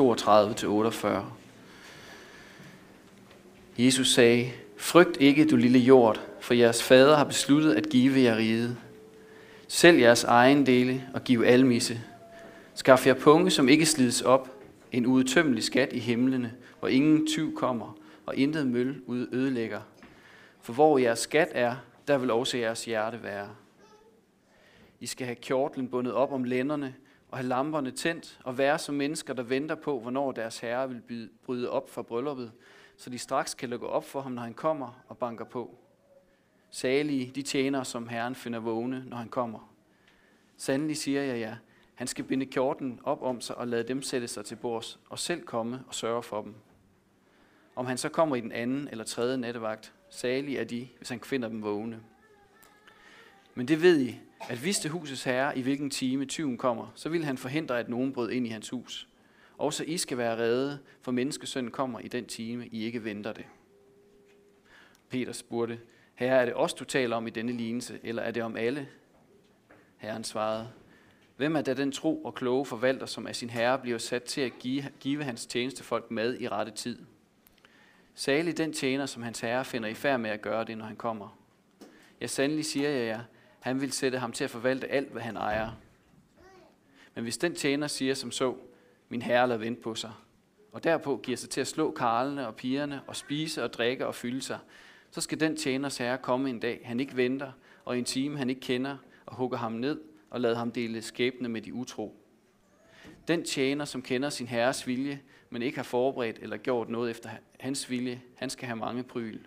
32-48. Jesus sagde, Frygt ikke, du lille jord, for jeres fader har besluttet at give jer riget. Sælg jeres egen dele og giv almisse. Skaff jer punge, som ikke slides op, en udtømmelig skat i himlene, hvor ingen tyv kommer, og intet møl ud ødelægger. For hvor jeres skat er, der vil også jeres hjerte være. I skal have kjortlen bundet op om lænderne, og have lamperne tændt, og være som mennesker, der venter på, hvornår deres herre vil bryde op fra brylluppet, så de straks kan lukke op for ham, når han kommer og banker på. Salige de tjenere, som Herren finder vågne, når han kommer. Sandelig siger jeg jer, han skal binde kjorten op om sig og lade dem sætte sig til bords, og selv komme og sørge for dem. Om han så kommer i den anden eller tredje nattevagt, salige er de, hvis han finder dem vågne. Men det ved I, at vidste husets herre, i hvilken time tyven kommer, så ville han forhindre, at nogen brød ind i hans hus. Og så I skal være redde, for menneskesønnen kommer i den time, I ikke venter det. Peter spurgte, Herre, er det os, du taler om i denne lignelse, eller er det om alle? Herren svarede, Hvem er da den tro og kloge forvalter, som af sin herre bliver sat til at give, give hans tjenestefolk mad i rette tid? Særlig den tjener, som hans herre finder i færd med at gøre det, når han kommer. Ja, sandelig siger jeg jer, han vil sætte ham til at forvalte alt, hvad han ejer. Men hvis den tjener siger som så, min herre lader vente på sig, og derpå giver sig til at slå karlene og pigerne og spise og drikke og fylde sig, så skal den tjeners herre komme en dag, han ikke venter, og en time, han ikke kender, og hugger ham ned og lader ham dele skæbne med de utro. Den tjener, som kender sin herres vilje, men ikke har forberedt eller gjort noget efter hans vilje, han skal have mange pryl.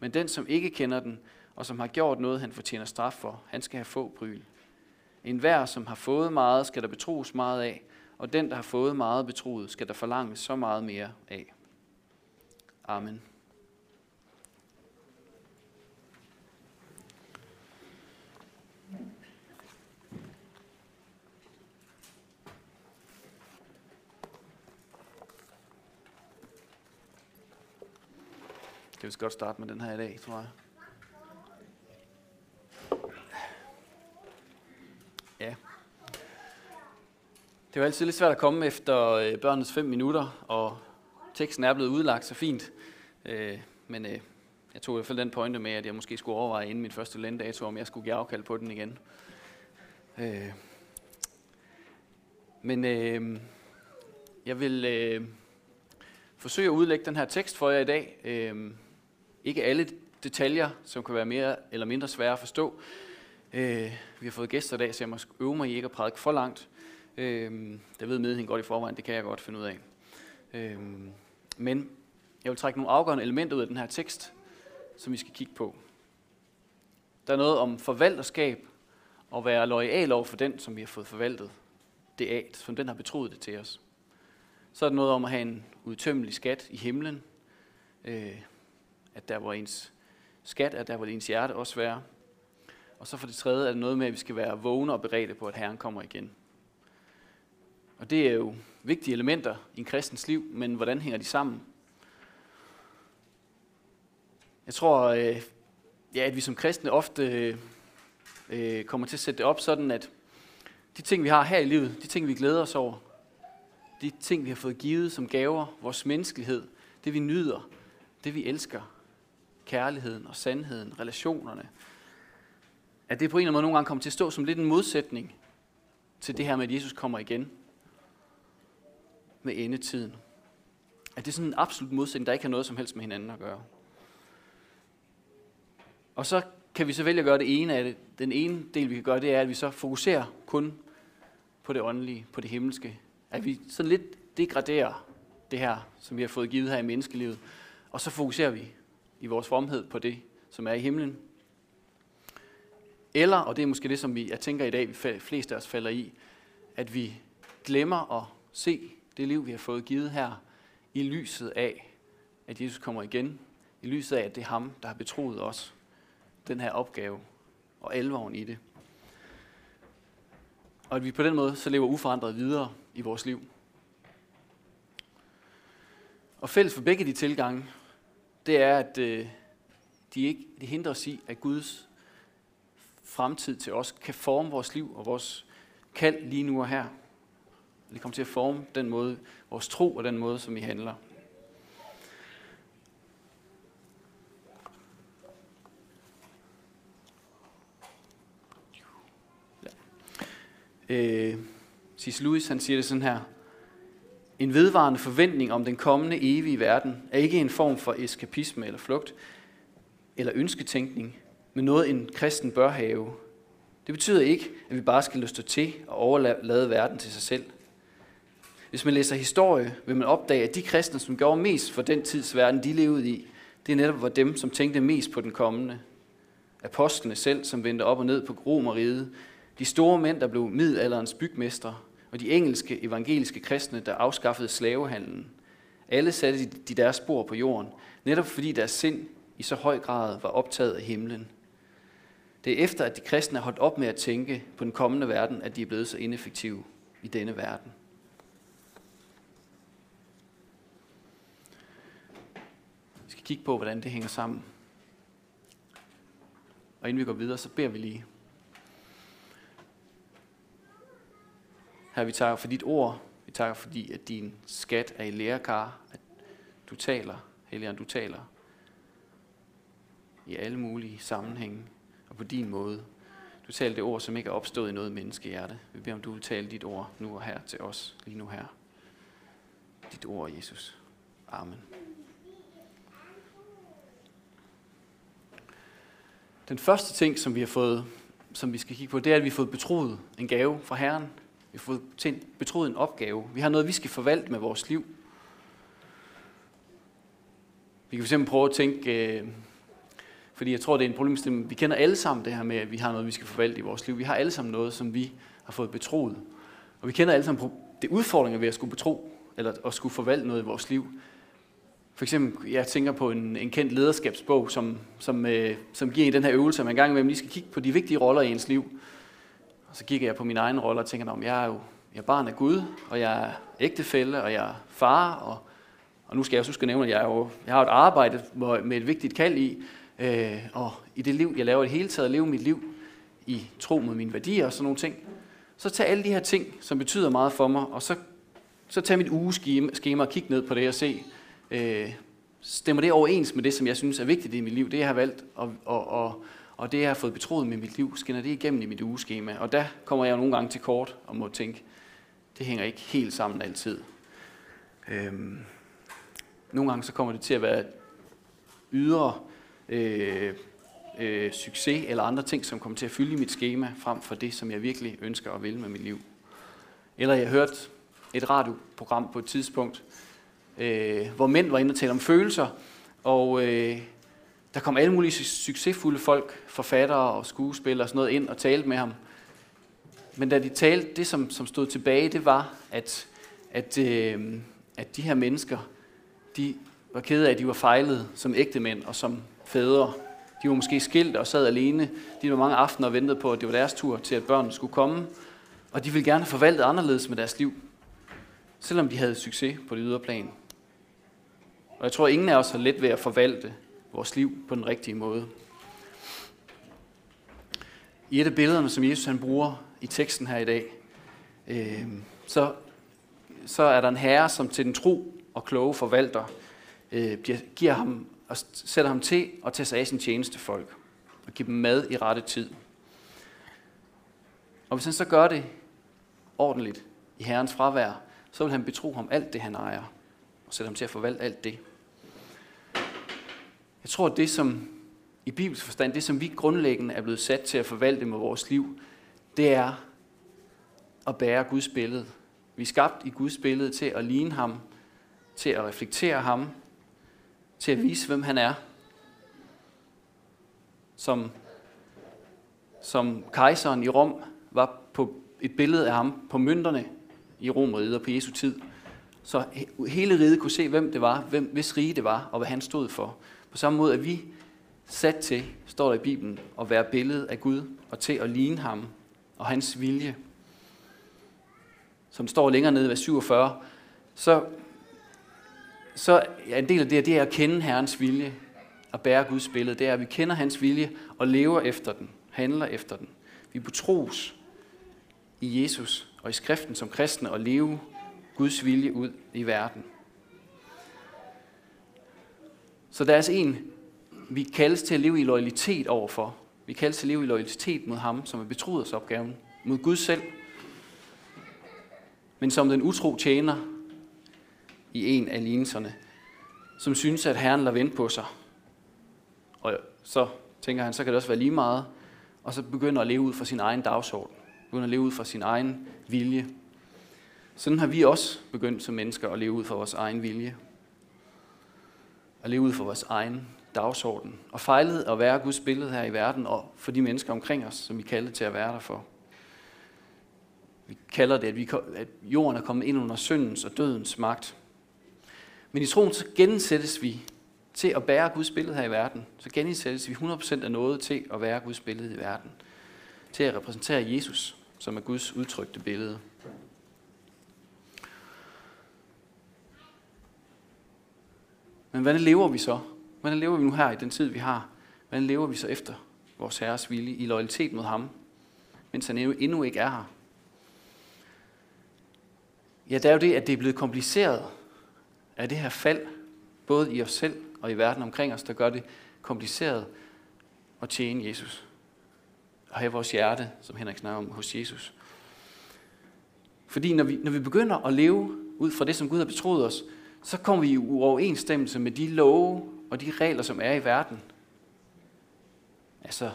Men den, som ikke kender den, og som har gjort noget, han fortjener straf for, han skal have få bryl. En hver, som har fået meget, skal der betros meget af, og den, der har fået meget betroet, skal der forlanges så meget mere af. Amen. Kan vi godt starte med den her i dag, tror jeg. Ja. Det var altid lidt svært at komme efter øh, børnenes fem minutter, og teksten er blevet udlagt så fint. Øh, men øh, jeg tog i hvert fald den pointe med, at jeg måske skulle overveje inden min første landdato, om jeg skulle give afkald på den igen. Men jeg vil forsøge at udlægge den her tekst for jer i dag. Ikke alle detaljer, som kan være mere eller mindre svære at forstå. Øh, vi har fået gæster i dag, så jeg må øve mig i ikke at prædike for langt. Øh, der ved medheden godt i forvejen, det kan jeg godt finde ud af. Øh, men jeg vil trække nogle afgørende elementer ud af den her tekst, som vi skal kigge på. Der er noget om forvalterskab og være lojal over for den, som vi har fået forvaltet det af, som den har betroet det til os. Så er der noget om at have en udtømmelig skat i himlen, øh, at der hvor ens skat er, der hvor ens hjerte også være. Og så for det tredje er det noget med, at vi skal være vågne og beredte på, at Herren kommer igen. Og det er jo vigtige elementer i en kristens liv, men hvordan hænger de sammen? Jeg tror, øh, ja, at vi som kristne ofte øh, kommer til at sætte det op sådan, at de ting, vi har her i livet, de ting, vi glæder os over, de ting, vi har fået givet som gaver, vores menneskelighed, det vi nyder, det vi elsker, kærligheden og sandheden, relationerne, at det på en eller anden måde nogle gange kommer til at stå som lidt en modsætning til det her med, at Jesus kommer igen med endetiden. At det er sådan en absolut modsætning, der ikke har noget som helst med hinanden at gøre. Og så kan vi så vælge at gøre det ene af det. Den ene del, vi kan gøre, det er, at vi så fokuserer kun på det åndelige, på det himmelske. At vi sådan lidt degraderer det her, som vi har fået givet her i menneskelivet, og så fokuserer vi i vores fromhed på det, som er i himlen. Eller, og det er måske det, som vi, jeg tænker i dag, vi fleste af os falder i, at vi glemmer at se det liv, vi har fået givet her, i lyset af, at Jesus kommer igen. I lyset af, at det er ham, der har betroet os den her opgave og alvoren i det. Og at vi på den måde så lever uforandret videre i vores liv. Og fælles for begge de tilgange, det er, at øh, de, ikke, de hindrer os i, at Guds fremtid til os kan forme vores liv og vores kald lige nu og her. Det kommer til at forme den måde, vores tro og den måde, som vi handler. Øh, C.S. Lewis han siger det sådan her. En vedvarende forventning om den kommende evige verden er ikke en form for eskapisme eller flugt eller ønsketænkning, men noget en kristen bør have. Det betyder ikke, at vi bare skal lyste til og overlade verden til sig selv. Hvis man læser historie, vil man opdage, at de kristne, som gjorde mest for den tids verden, de levede i, det er netop var dem, som tænkte mest på den kommende. Apostlene selv, som vendte op og ned på Romeriet, de store mænd, der blev middelalderens bygmestre, og de engelske evangeliske kristne, der afskaffede slavehandlen. Alle satte de deres spor på jorden, netop fordi deres sind i så høj grad var optaget af himlen. Det er efter, at de kristne har holdt op med at tænke på den kommende verden, at de er blevet så ineffektive i denne verden. Vi skal kigge på, hvordan det hænger sammen. Og inden vi går videre, så beder vi lige. Her vi takker for dit ord. Vi takker fordi, at din skat er i lærekar. At du taler, Helligånd, du taler i alle mulige sammenhænge og på din måde. Du taler det ord, som ikke er opstået i noget menneskehjerte. Vi beder om, du vil tale dit ord nu og her til os, lige nu her. Dit ord, Jesus. Amen. Den første ting, som vi har fået, som vi skal kigge på, det er, at vi har fået betroet en gave fra Herren. Vi har fået betroet en opgave. Vi har noget, vi skal forvalte med vores liv. Vi kan fx prøve at tænke, øh, fordi jeg tror, det er en problemstilling. Vi kender alle sammen det her med, at vi har noget, vi skal forvalte i vores liv. Vi har alle sammen noget, som vi har fået betroet. Og vi kender alle sammen det udfordringer ved at skulle betro, eller at skulle forvalte noget i vores liv. For eksempel, jeg tænker på en, en kendt lederskabsbog, som, som, øh, som giver en den her øvelse, at man gang imellem lige skal kigge på de vigtige roller i ens liv. Og så kigger jeg på min egen rolle og tænker, at jeg er jo jeg er barn af Gud, og jeg er ægtefælle, og jeg er far, og, og nu skal jeg også huske at nævne, at jeg, er jo, jeg har et arbejde med et vigtigt kald i, øh, og i det liv, jeg laver i det hele taget, leve mit liv i tro mod mine værdier og sådan nogle ting, så tag alle de her ting, som betyder meget for mig, og så, så tag mit ugeskema og kig ned på det og se, øh, stemmer det overens med det, som jeg synes er vigtigt i mit liv, det jeg har valgt, og, og, og, og det jeg har fået betroet med mit liv, skinner det igennem i mit ugeskema. Og der kommer jeg jo nogle gange til kort og må tænke, det hænger ikke helt sammen altid. Øhm, nogle gange så kommer det til at være ydre øh, øh, succes eller andre ting, som kommer til at fylde i mit schema, frem for det, som jeg virkelig ønsker at vil med mit liv. Eller jeg hørte et radioprogram på et tidspunkt, øh, hvor mænd var inde og tale om følelser, og øh, der kom alle mulige succesfulde folk, forfattere og skuespillere og sådan noget ind og talte med ham. Men da de talte, det som, som stod tilbage, det var, at, at, øh, at de her mennesker, de var kede af, at de var fejlet som ægtemænd og som fædre. De var måske skilt og sad alene. De var mange aftener og ventede på, at det var deres tur til, at børnene skulle komme. Og de ville gerne forvalte anderledes med deres liv, selvom de havde succes på det ydre plan. Og jeg tror, ingen af os har let ved at forvalte vores liv på den rigtige måde. I et af billederne, som Jesus han bruger i teksten her i dag, øh, så, så er der en herre, som til den tro og kloge forvalter øh, giver ham og sætter ham til at tage sig af sin tjenestefolk og give dem mad i rette tid. Og hvis han så gør det ordentligt i Herrens fravær, så vil han betro ham alt det, han ejer, og sætte ham til at forvalte alt det. Jeg tror, at det, som i Bibels forstand, det som vi grundlæggende er blevet sat til at forvalte med vores liv, det er at bære Guds billede. Vi er skabt i Guds billede til at ligne ham, til at reflektere ham, til at vise, hvem han er. Som, som kejseren i Rom var på et billede af ham på mønterne i Romeriet og på Jesu tid. Så hele riget kunne se, hvem det var, hvem, hvis rige det var, og hvad han stod for. På samme måde er vi sat til, står der i Bibelen, at være billedet af Gud, og til at ligne ham og hans vilje. Som står længere nede ved 47, så så ja, en del af det, det er at kende Herrens vilje, og bære Guds billede. Det er, at vi kender hans vilje og lever efter den, handler efter den. Vi betros i Jesus og i skriften som kristne at leve Guds vilje ud i verden. Så der er altså en, vi kaldes til at leve i loyalitet overfor. Vi kaldes til at leve i loyalitet mod ham, som er betroet os opgaven. Mod Gud selv. Men som den utro tjener i en af lignelserne, som synes, at Herren lader vente på sig. Og så tænker han, så kan det også være lige meget. Og så begynder at leve ud fra sin egen dagsorden. Begynder at leve ud fra sin egen vilje. Sådan har vi også begyndt som mennesker at leve ud fra vores egen vilje. At leve ud fra vores egen dagsorden. Og fejlet at være Guds billede her i verden, og for de mennesker omkring os, som vi kalder til at være der for. Vi kalder det, at, vi, at jorden er kommet ind under syndens og dødens magt. Men i troen så gensættes vi til at bære Guds billede her i verden. Så gensættes vi 100% af noget til at være Guds billede i verden. Til at repræsentere Jesus, som er Guds udtrykte billede. Men hvordan lever vi så? Hvordan lever vi nu her i den tid, vi har? Hvordan lever vi så efter vores Herres vilje i loyalitet mod ham, mens han endnu ikke er her? Ja, det er jo det, at det er blevet kompliceret af det her fald, både i os selv og i verden omkring os, der gør det kompliceret at tjene Jesus. Og have vores hjerte, som Henrik snakker om, hos Jesus. Fordi når vi, når vi begynder at leve ud fra det, som Gud har betroet os, så kommer vi i uoverensstemmelse med de love og de regler, som er i verden. Altså,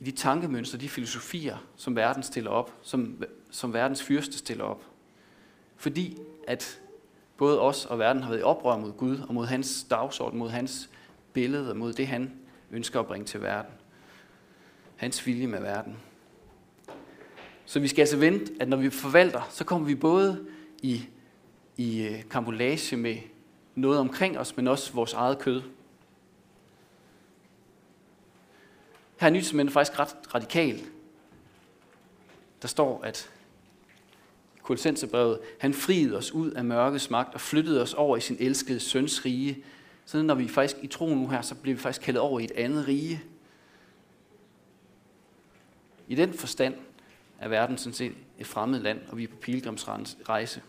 i de tankemønstre, de filosofier, som verden stiller op, som, som verdens fyrste stiller op. Fordi at både os og verden har været i oprør mod Gud og mod hans dagsorden, mod hans billede og mod det, han ønsker at bringe til verden. Hans vilje med verden. Så vi skal altså vente, at når vi forvalter, så kommer vi både i, i øh, kambolage med noget omkring os, men også vores eget kød. Her er Nyt faktisk ret radikal. Der står, at Kolossenserbrevet, han friede os ud af mørkets magt og flyttede os over i sin elskede søns rige. Så når vi faktisk i troen nu her, så bliver vi faktisk kaldet over i et andet rige. I den forstand er verden sådan set et fremmed land, og vi er på pilgrimsrejse.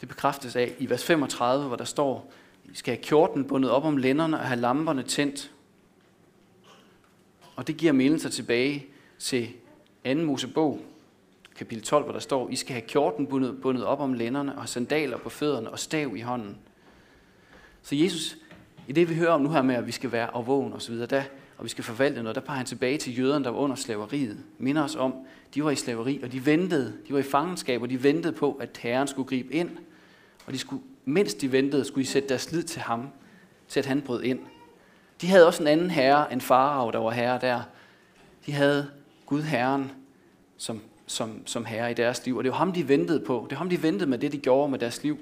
Det bekræftes af i vers 35, hvor der står, I skal have kjorten bundet op om lænderne og have lamperne tændt. Og det giver mindelser tilbage til 2. Mosebog, kapitel 12, hvor der står, I skal have kjorten bundet, bundet op om lænderne og sandaler på fødderne og stav i hånden. Så Jesus, i det vi hører om nu her med, at vi skal være afvågen og så videre, der, og vi skal forvalte noget, der peger han tilbage til jøderne, der var under slaveriet. Minder os om, de var i slaveri, og de ventede, de var i fangenskab, og de ventede på, at Herren skulle gribe ind. Og de skulle, mens de ventede, skulle de sætte deres lid til ham, til at han brød ind. De havde også en anden herre end farao, der var herre der. De havde Gud Herren som, som, som herre i deres liv. Og det var ham, de ventede på. Det var ham, de ventede med det, de gjorde med deres liv.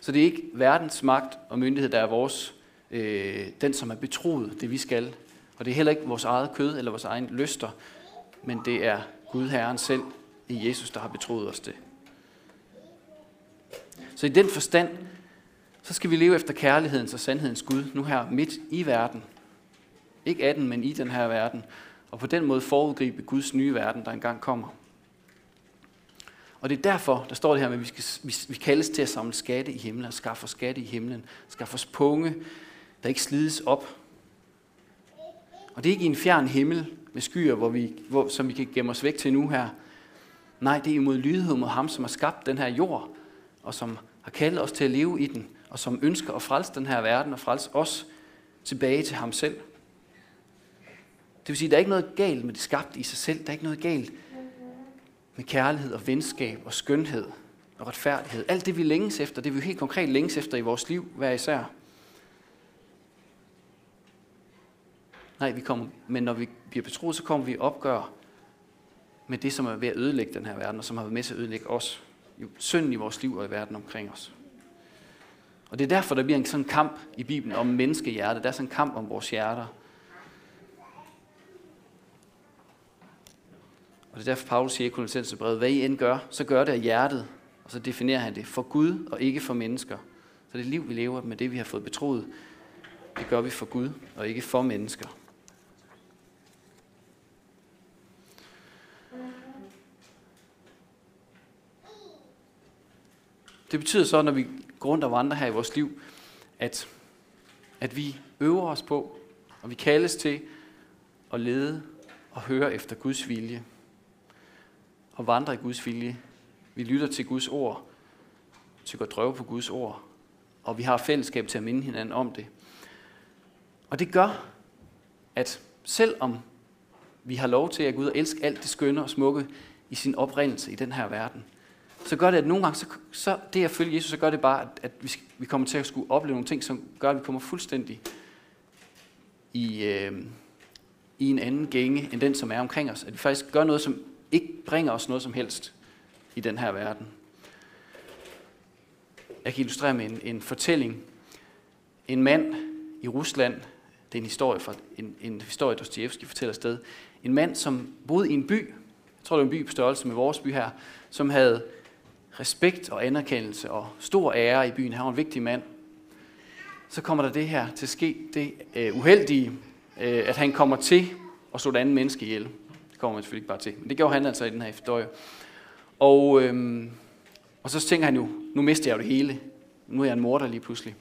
Så det er ikke verdens magt og myndighed, der er vores, øh, den som er betroet, det vi skal. Og det er heller ikke vores eget kød eller vores egen lyster, men det er Gud Herren selv i Jesus, der har betroet os det. Så i den forstand, så skal vi leve efter kærlighedens og sandhedens Gud, nu her midt i verden. Ikke af den, men i den her verden. Og på den måde forudgribe Guds nye verden, der engang kommer. Og det er derfor, der står det her med, at vi, skal, vi, vi kaldes til at samle skatte i himlen, og skaffe os skatte i himlen, skaffe os punge, der ikke slides op. Og det er ikke i en fjern himmel med skyer, hvor vi, hvor, som vi kan gemme os væk til nu her. Nej, det er imod lydighed mod ham, som har skabt den her jord, og som har kaldet os til at leve i den, og som ønsker at frelse den her verden og frelse os tilbage til ham selv. Det vil sige, at der er ikke noget galt med det skabte i sig selv. Der er ikke noget galt med kærlighed og venskab og skønhed og retfærdighed. Alt det, vi længes efter, det vi helt konkret længes efter i vores liv, hver især. Nej, vi kommer, men når vi bliver betroet, så kommer vi opgør med det, som er ved at ødelægge den her verden, og som har været med til at ødelægge os. Synden i vores liv og i verden omkring os. Og det er derfor, der bliver en sådan kamp i Bibelen om menneskehjertet. Der er sådan en kamp om vores hjerter. Og det er derfor, Paulus siger i Kolossenserbrevet, hvad I end gør, så gør det af hjertet. Og så definerer han det for Gud og ikke for mennesker. Så det liv, vi lever med det, vi har fået betroet, det gør vi for Gud og ikke for mennesker. Det betyder så, når vi går rundt og vandrer her i vores liv, at, at vi øver os på, og vi kaldes til at lede og høre efter Guds vilje. Og vandre i Guds vilje. Vi lytter til Guds ord, til at drøve på Guds ord, og vi har fællesskab til at minde hinanden om det. Og det gør, at selvom vi har lov til at Gud og elske alt det skønne og smukke i sin oprindelse i den her verden, så gør det, at nogle gange, så, så det at følge Jesus, så gør det bare, at, at vi, vi kommer til at skulle opleve nogle ting, som gør, at vi kommer fuldstændig i, øh, i en anden gænge, end den, som er omkring os. At vi faktisk gør noget, som ikke bringer os noget som helst i den her verden. Jeg kan illustrere med en, en fortælling. En mand i Rusland, det er en historie, fra, en, en historie Dostoyevsky fortæller sted. En mand, som boede i en by, jeg tror det var en by på størrelse med vores by her, som havde respekt og anerkendelse og stor ære i byen. Han var en vigtig mand. Så kommer der det her til at ske, det uh, uheldige, uh, at han kommer til at slå et andet menneske ihjel. Kommer man selvfølgelig ikke bare til, men det gjorde han altså i den her historie. Og, øhm, og så tænker han jo, nu mister jeg jo det hele. Nu er jeg en morder lige pludselig.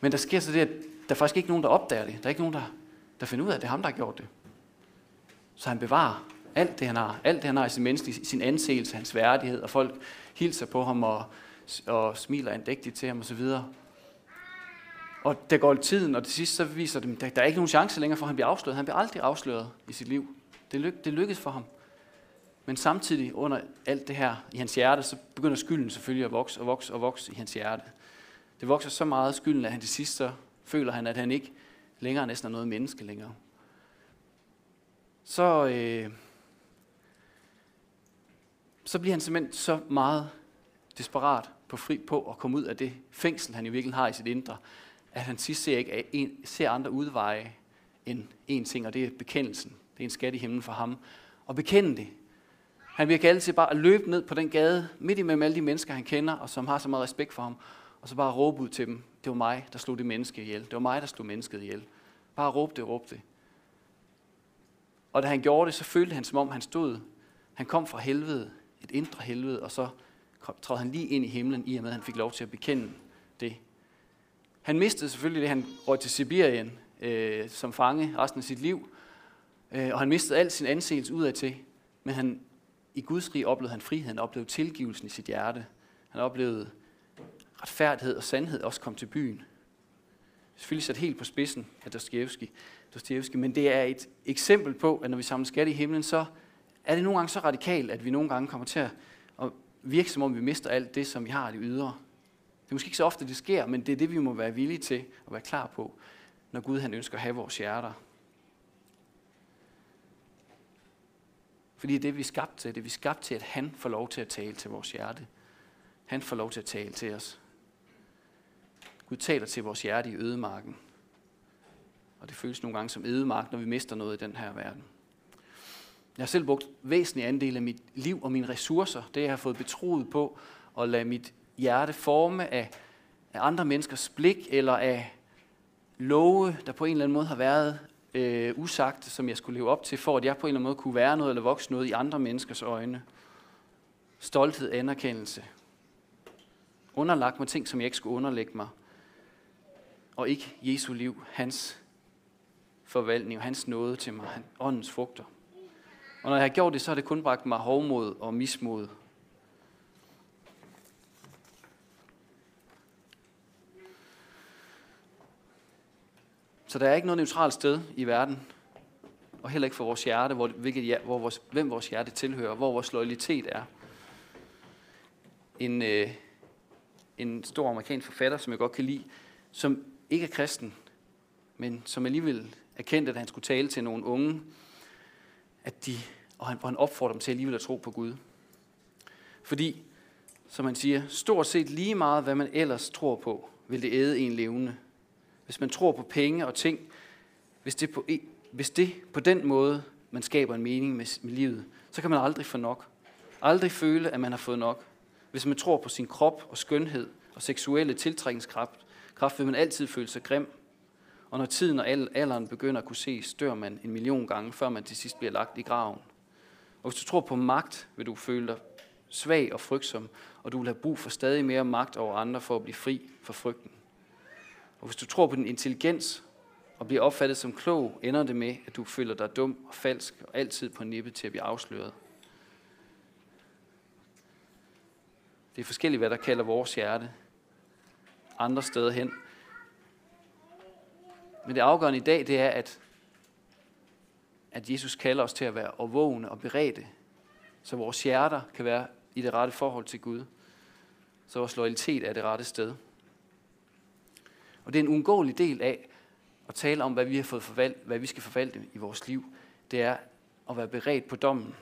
Men der sker så det, at der er faktisk ikke nogen, der opdager det. Der er ikke nogen, der, der finder ud af, at det er ham, der har gjort det. Så han bevarer alt det, han har. Alt det, han har i sin menneske, i sin anseelse, hans værdighed, og folk hilser på ham og, og smiler andægtigt til ham osv. Og der går tiden, og til sidst så viser det, at der er ikke nogen chance længere for, at han bliver afsløret. Han bliver aldrig afsløret i sit liv. Det, lyk, det lykkes for ham. Men samtidig under alt det her i hans hjerte, så begynder skylden selvfølgelig at vokse og vokse og vokse i hans hjerte. Det vokser så meget skylden, at han til sidst så føler han, at han ikke længere næsten er noget menneske længere. Så, øh, så bliver han simpelthen så meget desperat på fri på at komme ud af det fængsel, han i virkeligheden har i sit indre, at han sidst ser, ikke en, ser andre udveje end en ting, og det er bekendelsen. Det er en skat i himlen for ham. Og bekende det. Han virker altid bare at løbe ned på den gade, midt imellem alle de mennesker, han kender, og som har så meget respekt for ham, og så bare råbe ud til dem, det var mig, der slog det menneske ihjel. Det var mig, der slog mennesket ihjel. Bare råb det, råb det. Og da han gjorde det, så følte han, som om han stod, han kom fra helvede, et indre helvede, og så trådte han lige ind i himlen, i og med, at han fik lov til at bekende det. Han mistede selvfølgelig det, han røg til Sibirien øh, som fange resten af sit liv, Øh, og han mistede al sin anseelse udad til, men han, i Guds rige oplevede han friheden, han oplevede tilgivelsen i sit hjerte. Han oplevede retfærdighed og sandhed også kom til byen. Selvfølgelig sat helt på spidsen af Dostoyevsky, Dostoyevsky, men det er et eksempel på, at når vi samler skat i himlen, så er det nogle gange så radikalt, at vi nogle gange kommer til at virke som om vi mister alt det, som vi har i det ydre. Det er måske ikke så ofte, det sker, men det er det, vi må være villige til at være klar på, når Gud han ønsker at have vores hjerter. Fordi det vi er skabt til. Det vi er skabt til, at han får lov til at tale til vores hjerte. Han får lov til at tale til os. Gud taler til vores hjerte i ødemarken. Og det føles nogle gange som ødemark, når vi mister noget i den her verden. Jeg har selv brugt væsentlig andel af mit liv og mine ressourcer, det jeg har fået betroet på, at lade mit hjerte forme af, af andre menneskers blik, eller af love, der på en eller anden måde har været øh, usagt, som jeg skulle leve op til, for at jeg på en eller anden måde kunne være noget eller vokse noget i andre menneskers øjne. Stolthed, anerkendelse. Underlagt mig ting, som jeg ikke skulle underlægge mig. Og ikke Jesu liv, hans forvaltning og hans nåde til mig, åndens frugter. Og når jeg har gjort det, så har det kun bragt mig hovmod og mismod. Så der er ikke noget neutralt sted i verden, og heller ikke for vores hjerte, hvor, hvilket, hvor vores, hvem vores hjerte tilhører, hvor vores loyalitet er. En, øh, en stor amerikansk forfatter, som jeg godt kan lide, som ikke er kristen, men som alligevel erkendte, at han skulle tale til nogle unge, at de, og han, hvor han opfordrer dem til alligevel at tro på Gud. Fordi, som man siger, stort set lige meget, hvad man ellers tror på, vil det æde en levende. Hvis man tror på penge og ting, hvis det på, hvis det på den måde, man skaber en mening med, med livet, så kan man aldrig få nok. Aldrig føle, at man har fået nok. Hvis man tror på sin krop og skønhed og seksuelle tiltrækningskraft, kraft, vil man altid føle sig grim. Og når tiden og alderen begynder at kunne ses, dør man en million gange, før man til sidst bliver lagt i graven. Og hvis du tror på magt, vil du føle dig svag og frygtsom, og du vil have brug for stadig mere magt over andre for at blive fri for frygten. Og hvis du tror på din intelligens og bliver opfattet som klog, ender det med, at du føler dig dum og falsk og altid på nippet til at blive afsløret. Det er forskelligt, hvad der kalder vores hjerte andre steder hen. Men det afgørende i dag, det er, at, at Jesus kalder os til at være overvågne og beredte, så vores hjerter kan være i det rette forhold til Gud, så vores loyalitet er det rette sted. Og det er en uundgåelig del af at tale om, hvad vi har fået forvalt, hvad vi skal forvalte i vores liv. Det er at være beredt på dommen.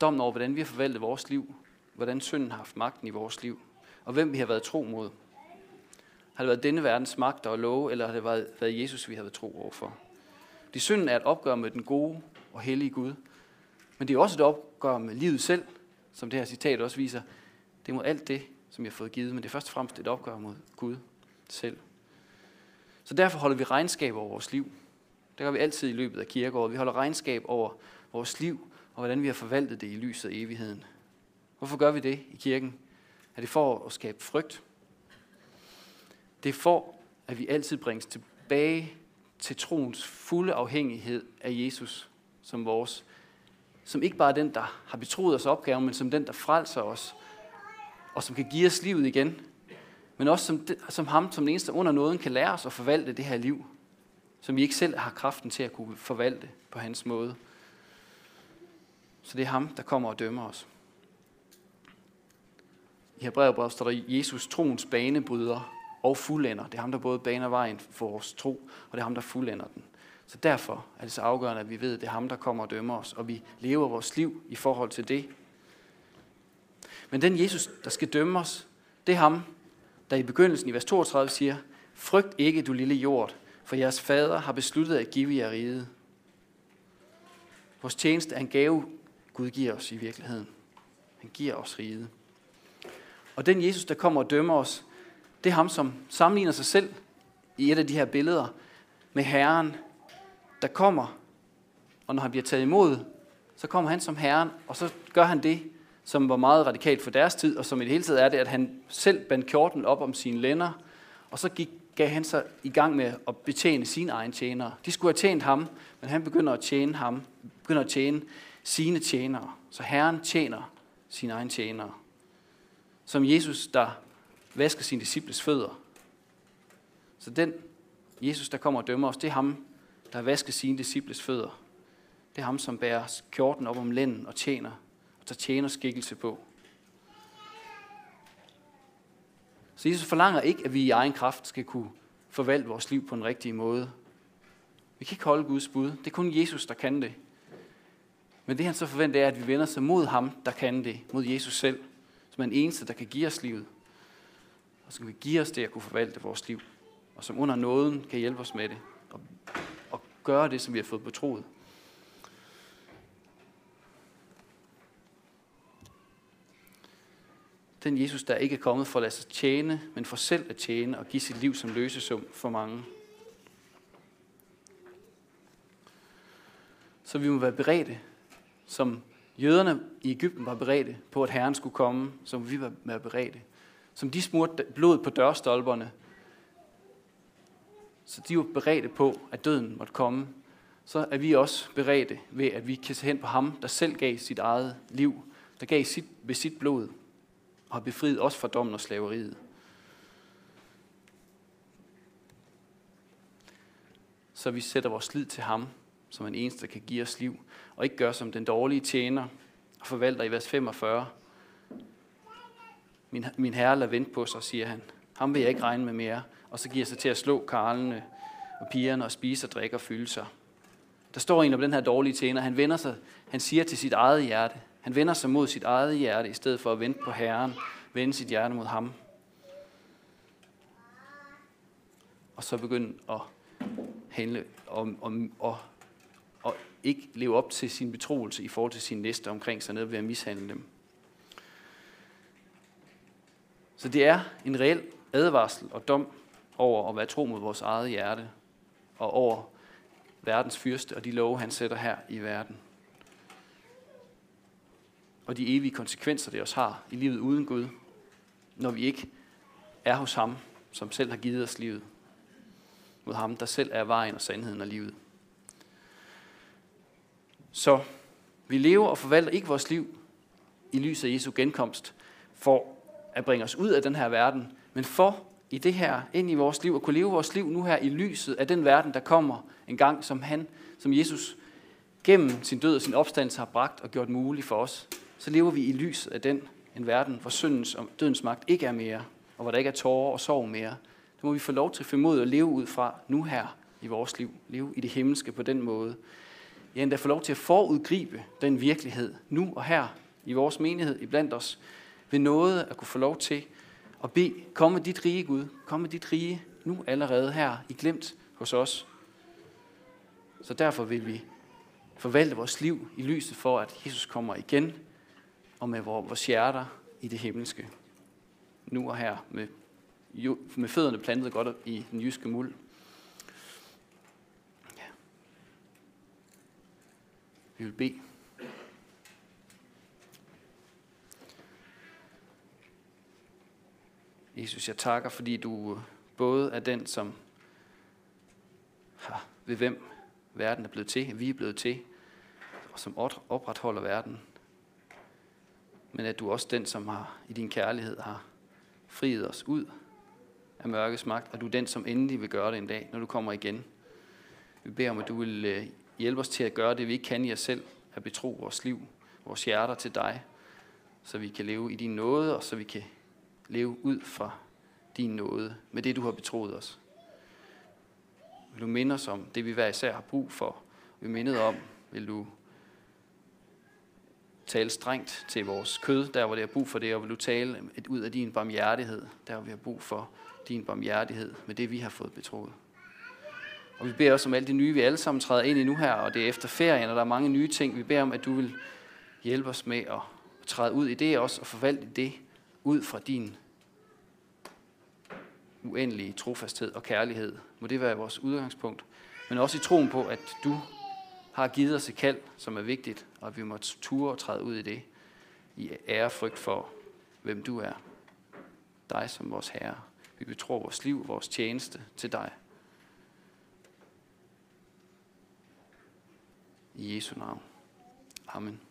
Dommen over, hvordan vi har forvaltet vores liv, hvordan synden har haft magten i vores liv, og hvem vi har været tro mod. Har det været denne verdens magt og love, eller har det været, været Jesus, vi har været tro overfor? De synden er et opgør med den gode og hellige Gud, men det er også et opgør med livet selv, som det her citat også viser. Det er mod alt det, som jeg har fået givet, men det er først og fremmest et opgør mod Gud selv. Så derfor holder vi regnskab over vores liv. Det gør vi altid i løbet af kirkeåret. Vi holder regnskab over vores liv, og hvordan vi har forvaltet det i lyset af evigheden. Hvorfor gør vi det i kirken? Er det for at skabe frygt? Det er for, at vi altid bringes tilbage til troens fulde afhængighed af Jesus som vores. Som ikke bare den, der har betroet os opgaven, men som den, der frelser os, og som kan give os livet igen. Men også som, som ham, som den eneste under nåden, kan lære os at forvalte det her liv, som vi ikke selv har kraften til at kunne forvalte på hans måde. Så det er ham, der kommer og dømmer os. I Hebræerbrevet står der, Jesus troens banebryder og fuldender. Det er ham, der både baner vejen for vores tro, og det er ham, der fuldender den. Så derfor er det så afgørende, at vi ved, at det er ham, der kommer og dømmer os, og vi lever vores liv i forhold til det. Men den Jesus, der skal dømme os, det er ham, der i begyndelsen i vers 32 siger, Frygt ikke, du lille jord, for jeres fader har besluttet at give jer riget. Vores tjeneste er en gave, Gud giver os i virkeligheden. Han giver os riget. Og den Jesus, der kommer og dømmer os, det er ham, som sammenligner sig selv i et af de her billeder med Herren, der kommer, og når han bliver taget imod, så kommer han som Herren, og så gør han det, som var meget radikalt for deres tid, og som i det hele taget er det, at han selv bandt kjorten op om sine lænder, og så gik, gav han sig i gang med at betjene sine egne tjenere. De skulle have tjent ham, men han begynder at tjene ham, begynder at tjene sine tjenere. Så Herren tjener sine egne tjenere. Som Jesus, der vasker sine disciples fødder. Så den Jesus, der kommer og dømmer os, det er ham, der vasker sine disciples fødder. Det er ham, som bærer kjorten op om lænden og tjener, der tjener skikkelse på. Så Jesus forlanger ikke, at vi i egen kraft skal kunne forvalte vores liv på en rigtig måde. Vi kan ikke holde Guds bud. Det er kun Jesus, der kan det. Men det han så forventer er, at vi vender sig mod ham, der kan det. Mod Jesus selv. Som er den eneste, der kan give os livet. Og som kan vi give os det at kunne forvalte vores liv. Og som under nåden kan hjælpe os med det. Og, og gøre det, som vi har fået betroet. Den Jesus, der ikke er kommet for at lade sig tjene, men for selv at tjene og give sit liv som løsesum for mange. Så vi må være beredte, som jøderne i Ægypten var beredte på, at Herren skulle komme, som vi var med beredte. Som de smurte blod på dørstolperne, så de var beredte på, at døden måtte komme. Så er vi også beredte ved, at vi kan se hen på ham, der selv gav sit eget liv, der gav sit, ved sit blod, og har befriet os fra dommen og slaveriet. Så vi sætter vores lid til ham, som en eneste, kan give os liv, og ikke gør som den dårlige tjener, og forvalter i vers 45. Min, min herre lader vente på sig, siger han. Ham vil jeg ikke regne med mere. Og så giver sig til at slå karlene og pigerne og spise og drikke og fylde sig. Der står en om den her dårlige tjener. Han vender sig, han siger til sit eget hjerte. Han vender sig mod sit eget hjerte, i stedet for at vente på Herren. Vende sit hjerte mod ham. Og så begynde at handle om, om, og og ikke leve op til sin betroelse i forhold til sin næste omkring sig, ned ved at mishandle dem. Så det er en reel advarsel og dom over at være tro mod vores eget hjerte, og over verdens fyrste og de love, han sætter her i verden og de evige konsekvenser, det også har i livet uden Gud, når vi ikke er hos ham, som selv har givet os livet. Mod ham, der selv er vejen og sandheden og livet. Så vi lever og forvalter ikke vores liv i lyset af Jesu genkomst for at bringe os ud af den her verden, men for i det her ind i vores liv, at kunne leve vores liv nu her i lyset af den verden, der kommer en gang, som han, som Jesus gennem sin død og sin opstandelse har bragt og gjort mulig for os, så lever vi i lyset af den, en verden, hvor syndens og dødens magt ikke er mere, og hvor der ikke er tårer og sorg mere. Det må vi få lov til at formode at leve ud fra nu her i vores liv. Leve i det himmelske på den måde. Ja, endda få lov til at forudgribe den virkelighed nu og her i vores menighed, i blandt os, ved noget at kunne få lov til at bede, kom med dit rige Gud, kom med dit rige nu allerede her, i glemt hos os. Så derfor vil vi forvalte vores liv i lyset for, at Jesus kommer igen, og med vores hjerter i det himmelske. Nu og her, med, med fødderne plantet godt i den jyske muld. Ja. Vi vil bede. Jesus, jeg takker, fordi du både er den, som ved hvem verden er blevet til, vi er blevet til, og som opretholder verden. Men at du også den, som har i din kærlighed har friet os ud af mørkets magt, og du er den, som endelig vil gøre det en dag, når du kommer igen. Vi beder om, at du vil øh, hjælpe os til at gøre det, vi ikke kan i os selv, at betro vores liv, vores hjerter til dig, så vi kan leve i din nåde, og så vi kan leve ud fra din nåde med det, du har betroet os. Vil du minde os om det, vi hver især har brug for? Vi mindet om, vil du tale strengt til vores kød, der hvor det har brug for det, og vil du tale et ud af din barmhjertighed, der hvor vi har brug for din barmhjertighed med det, vi har fået betroet. Og vi beder også om alt det nye, vi alle sammen træder ind i nu her, og det er efter ferien, og der er mange nye ting. Vi beder om, at du vil hjælpe os med at træde ud i det også, og forvalte det ud fra din uendelige trofasthed og kærlighed. Må det være vores udgangspunkt. Men også i troen på, at du har givet os et kald, som er vigtigt, og at vi må ture og træde ud i det i ærefrygt for, hvem du er. Dig som vores Herre. Vi betror vores liv, vores tjeneste til dig. I Jesu navn. Amen.